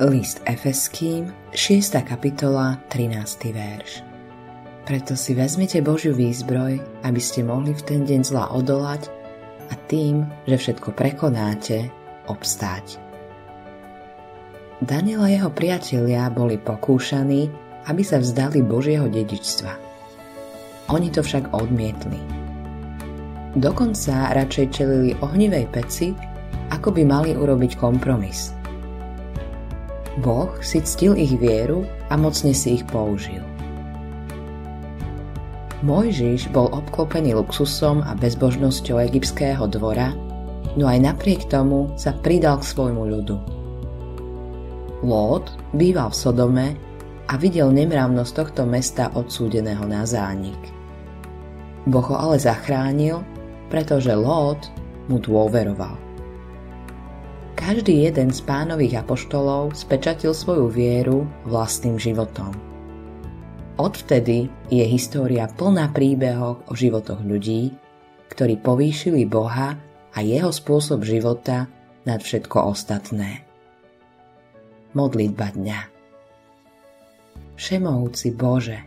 List Efeským, 6. kapitola, 13. verš. Preto si vezmite Božiu výzbroj, aby ste mohli v ten deň zla odolať a tým, že všetko prekonáte, obstáť. Daniel a jeho priatelia boli pokúšaní, aby sa vzdali Božieho dedičstva. Oni to však odmietli. Dokonca radšej čelili ohnivej peci, ako by mali urobiť kompromis – Boh si ctil ich vieru a mocne si ich použil. Mojžiš bol obklopený luxusom a bezbožnosťou egyptského dvora, no aj napriek tomu sa pridal k svojmu ľudu. Lót býval v Sodome a videl nemravnosť tohto mesta odsúdeného na zánik. Boh ho ale zachránil, pretože Lót mu dôveroval. Každý jeden z pánových apoštolov spečatil svoju vieru vlastným životom. Odvtedy je história plná príbehov o životoch ľudí, ktorí povýšili Boha a jeho spôsob života nad všetko ostatné. Modlitba dňa Všemohúci Bože,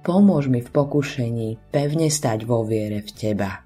pomôž mi v pokušení pevne stať vo viere v Teba –